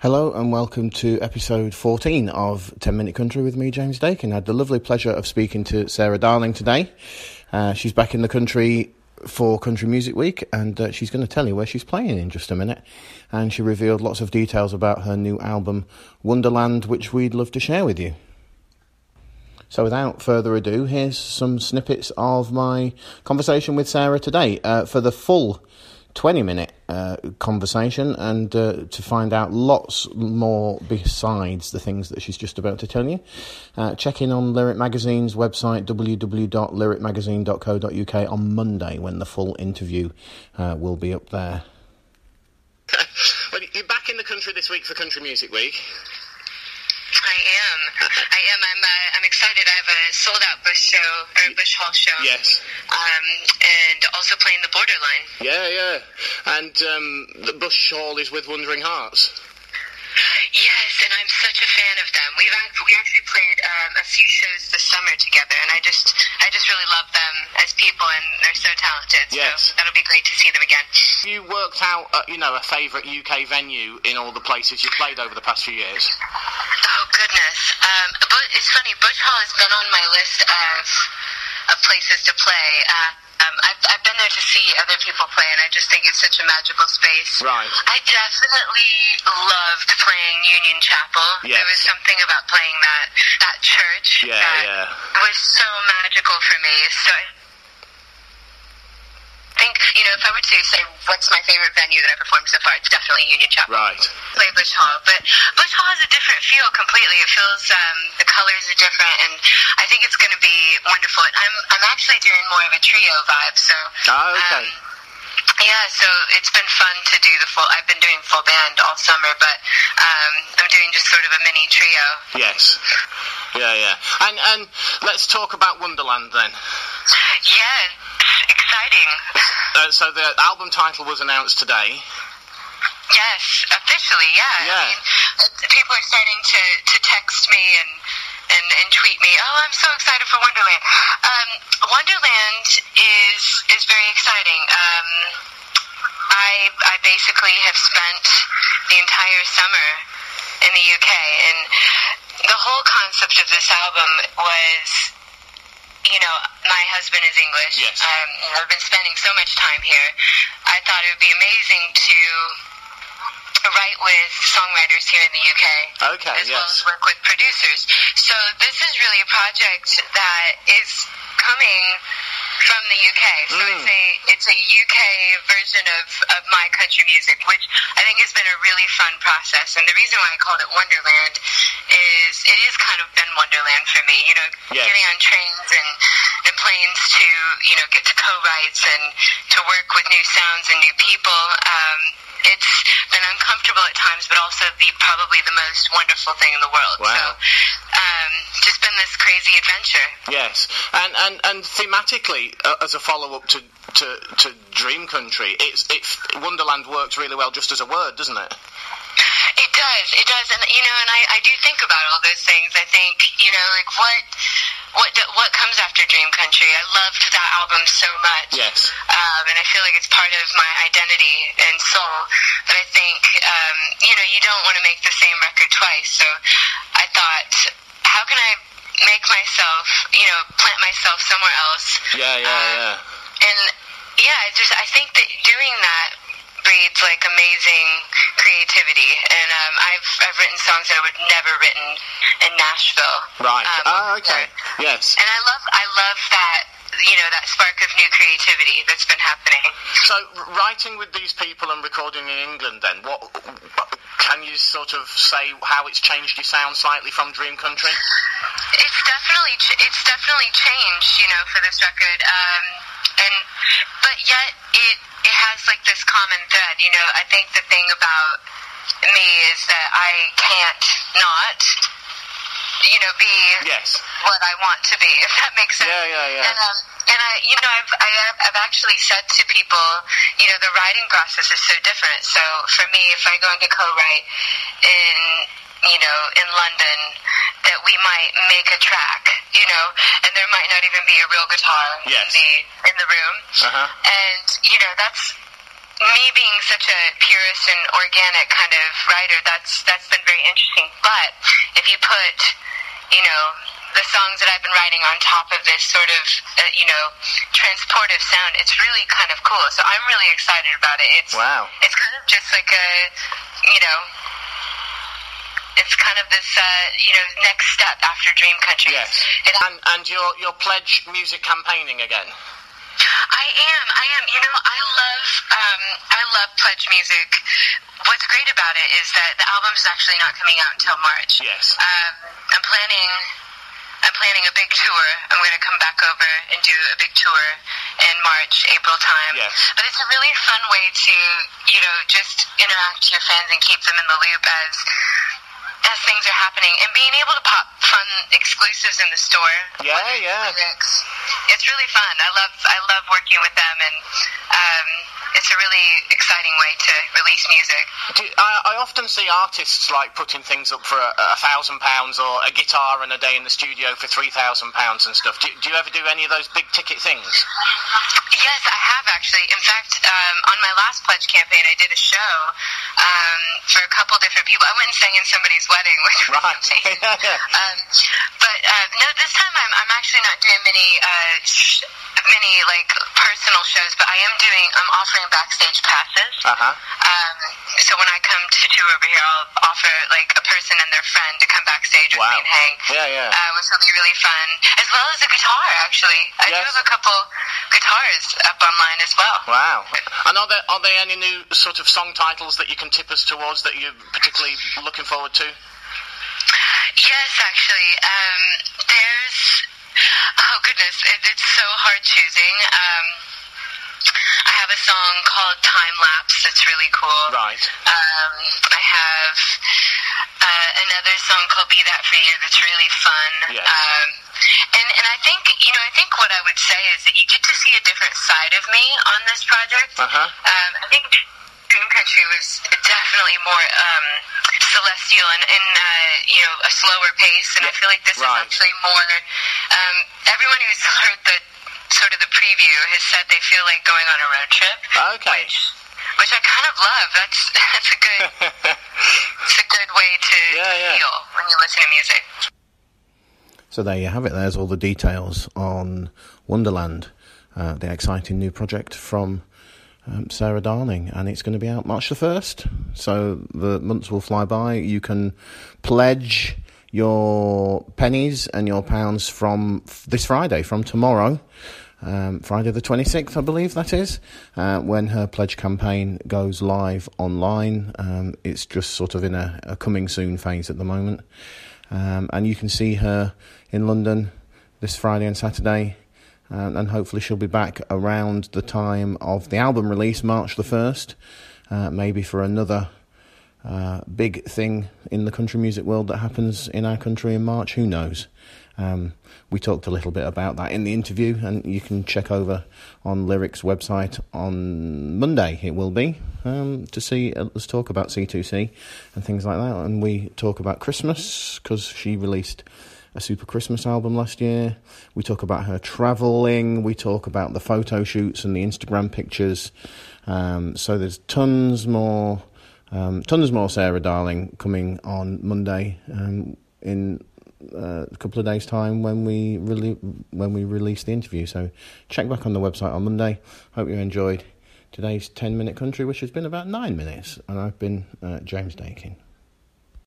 Hello and welcome to episode 14 of 10 Minute Country with me, James Dakin. I had the lovely pleasure of speaking to Sarah Darling today. Uh, she's back in the country for Country Music Week and uh, she's going to tell you where she's playing in just a minute. And she revealed lots of details about her new album, Wonderland, which we'd love to share with you. So, without further ado, here's some snippets of my conversation with Sarah today. Uh, for the full 20 minute uh, conversation and uh, to find out lots more besides the things that she's just about to tell you. Uh, check in on Lyric Magazine's website www.lyricmagazine.co.uk on Monday when the full interview uh, will be up there. well, you're back in the country this week for Country Music Week. I am. I am. I'm. Uh, I'm excited. I have a sold out Bush show or Bush Hall show. Yes. Um, and also playing the Borderline. Yeah, yeah. And um, the Bush Hall is with Wandering Hearts. Yes, and I'm such a fan of them. We've act- we actually played um, a few shows this summer together, and I just I just really love them as people, and they're so talented. Yes. So that'll be great to see them again. You worked out, uh, you know, a favourite UK venue in all the places you've played over the past few years. Oh goodness. Um, but it's funny. Bush Hall has been on my list of of places to play. Uh, um, I've, I've been there to see other people play, and I just think it's such a magical space. Right. I definitely loved playing Union Chapel. Yes. There was something about playing that that church Yeah, that yeah. was so magical for me. So I think, you know, if I were to say what's my favorite venue that I performed so far, it's definitely Union Chapel Right. play Bush Hall, but Bush Hall has a different feel completely. It feels um, the colors are different, and I think it's going to be wonderful. And I'm I'm actually doing more of a trio vibe, so Ah, okay. um, yeah, so it's been fun to do the full. I've been doing full band all summer, but um, I'm doing just sort of a mini trio. Yes. Yeah, yeah. And and let's talk about Wonderland then. Yeah, it's exciting. Uh, so the album title was announced today. Yes, officially, yeah. Yeah. I mean, uh, people are starting to, to text me and, and, and tweet me, oh, I'm so excited for Wonderland. Um, Wonderland is is very exciting. Um, I, I basically have spent the entire summer in the UK, and the whole concept of this album was you know, my husband is English. Yes. Um, I've been spending so much time here. I thought it would be amazing to write with songwriters here in the UK. Okay, As well as work with producers. So this is really a project that is coming from the UK. So Mm. it's a it's a UK version of, of my country music, which I think has been a really fun process. And the reason why I called it Wonderland is it is kind of been Wonderland for me. You know, Yes. getting on trains and, and planes to you know get to co-writes and to work with new sounds and new people. Um, it's been uncomfortable at times, but also the probably the most wonderful thing in the world. Wow. So, um, just been this crazy adventure. Yes, and and and thematically, uh, as a follow-up to, to to Dream Country, it's it's Wonderland works really well just as a word, doesn't it? It does, it does, and you know, and I, I do think about all those things. I think, you know, like what, what, what comes after Dream Country? I loved that album so much. Yes. Um, and I feel like it's part of my identity and soul. But I think, um, you know, you don't want to make the same record twice. So I thought, how can I make myself, you know, plant myself somewhere else? Yeah, yeah, Um, yeah. and yeah, I just I think that doing that breeds like amazing creativity. And um, I've I've written songs that I would never written in Nashville. Right. Um, ah, okay. Yes. And I love I love that you know that spark of new creativity that's been happening. So, writing with these people and recording in England, then, what can you sort of say how it's changed your sound slightly from Dream Country? It's definitely ch- it's definitely changed, you know, for this record. Um, and but yet it it has like this common thread. You know, I think the thing about me is that I can't not, you know, be Yes. what I want to be. If that makes sense. Yeah, yeah, yeah. And um, and I, you know, I've I have, I've actually said to people, you know, the writing process is so different. So for me, if I go into co-write in you know, in London, that we might make a track, you know, and there might not even be a real guitar Yes. in the in the room. Uh-huh. And you know, that's me being such a purist and organic kind of writer, that's that's been very interesting. But if you put, you know, the songs that I've been writing on top of this sort of, uh, you know, transportive sound, it's really kind of cool. So I'm really excited about it. It's wow. It's kind of just like a, you know, it's kind of this, uh, you know, next step after Dream Country. Yes. It, And and your your pledge music campaigning again. I am. I am. You know, I love. Um, I love pledge music. What's great about it is that the album's actually not coming out until March. Yes. Um, I'm planning. I'm planning a big tour. I'm going to come back over and do a big tour in March, April time. Yes. But it's a really fun way to, you know, just interact with your fans and keep them in the loop as as things are happening and being able to pop fun exclusives in the store. Yeah, yeah. Lyrics. It's really fun. I love I love working with them and it's a really exciting way to release music. Do, I, I often see artists like putting things up for a, a thousand pounds or a guitar and a day in the studio for three thousand pounds and stuff. Do, do you ever do any of those big ticket things? Yes, I have actually. In fact, um, on my last pledge campaign, I did a show um, for a couple different people. I went and sang in somebody's wedding, which was Right. amazing. Um, but uh, no, this time I'm, I'm actually not doing many, uh, sh- many like personal shows, but I am doing. I'm offering backstage passes. Uh huh. Um, so when I come to tour over here, I'll offer like a person and their friend to come backstage with Wow. me and hang. Yeah, yeah. Uh, which will be really fun, as well as a guitar. Actually, I do have a couple guitars up online as well. Wow. And are there are there any new sort of song titles that you can tip us towards that you're particularly looking forward to? Yes, actually. Um, there's. Oh goodness, it, it's so hard choosing. Um, have a song called Time Lapse that's really cool. Right. Um, I have uh, another song called "Be That for You" that's really fun. Yes. Um, and and I think you know I think what I would say is that you get to see a different side of me on this project. Uh-huh. Um, I think Dream Country was definitely more um, celestial and, and uh, you know a slower pace, and I feel like this right. is actually more. Um, everyone who's heard the sort of the preview has said they feel like going on a road trip. Okay. Which, which I kind of love. That's that's a good it's a good way to, Yeah, yeah. feel when you listen to music. So there you have it. There's all the details on Wonderland, uh, the exciting new project from um, Sarah Darling, and it's going to be out March the first. So the months will fly by. You can pledge your pennies and your pounds from f- this Friday, from tomorrow. Um, Friday the 26th, I believe that is, uh, when her pledge campaign goes live online. Um, it's just sort of in a, a coming soon phase at the moment. Um, and you can see her in London this Friday and Saturday. Um, and hopefully she'll be back around the time of the album release, March the 1st, uh, maybe for another uh, big thing in the country music world that happens in our country in March. Who knows? Um, we talked a little bit about that in the interview, and you can check over on Lyrics website on Monday. It will be um, to see uh, us talk about C2C and things like that, and we talk about Christmas because she released a super Christmas album last year. We talk about her traveling. We talk about the photo shoots and the Instagram pictures. Um, so there's tons more, um, tons more Sarah Darling coming on Monday um, in uh, a couple of days' time when we really when we release the interview. So check back on the website on Monday. Hope you enjoyed today's ten minute country, which has been about nine minutes, and I've been uh, James Dakin.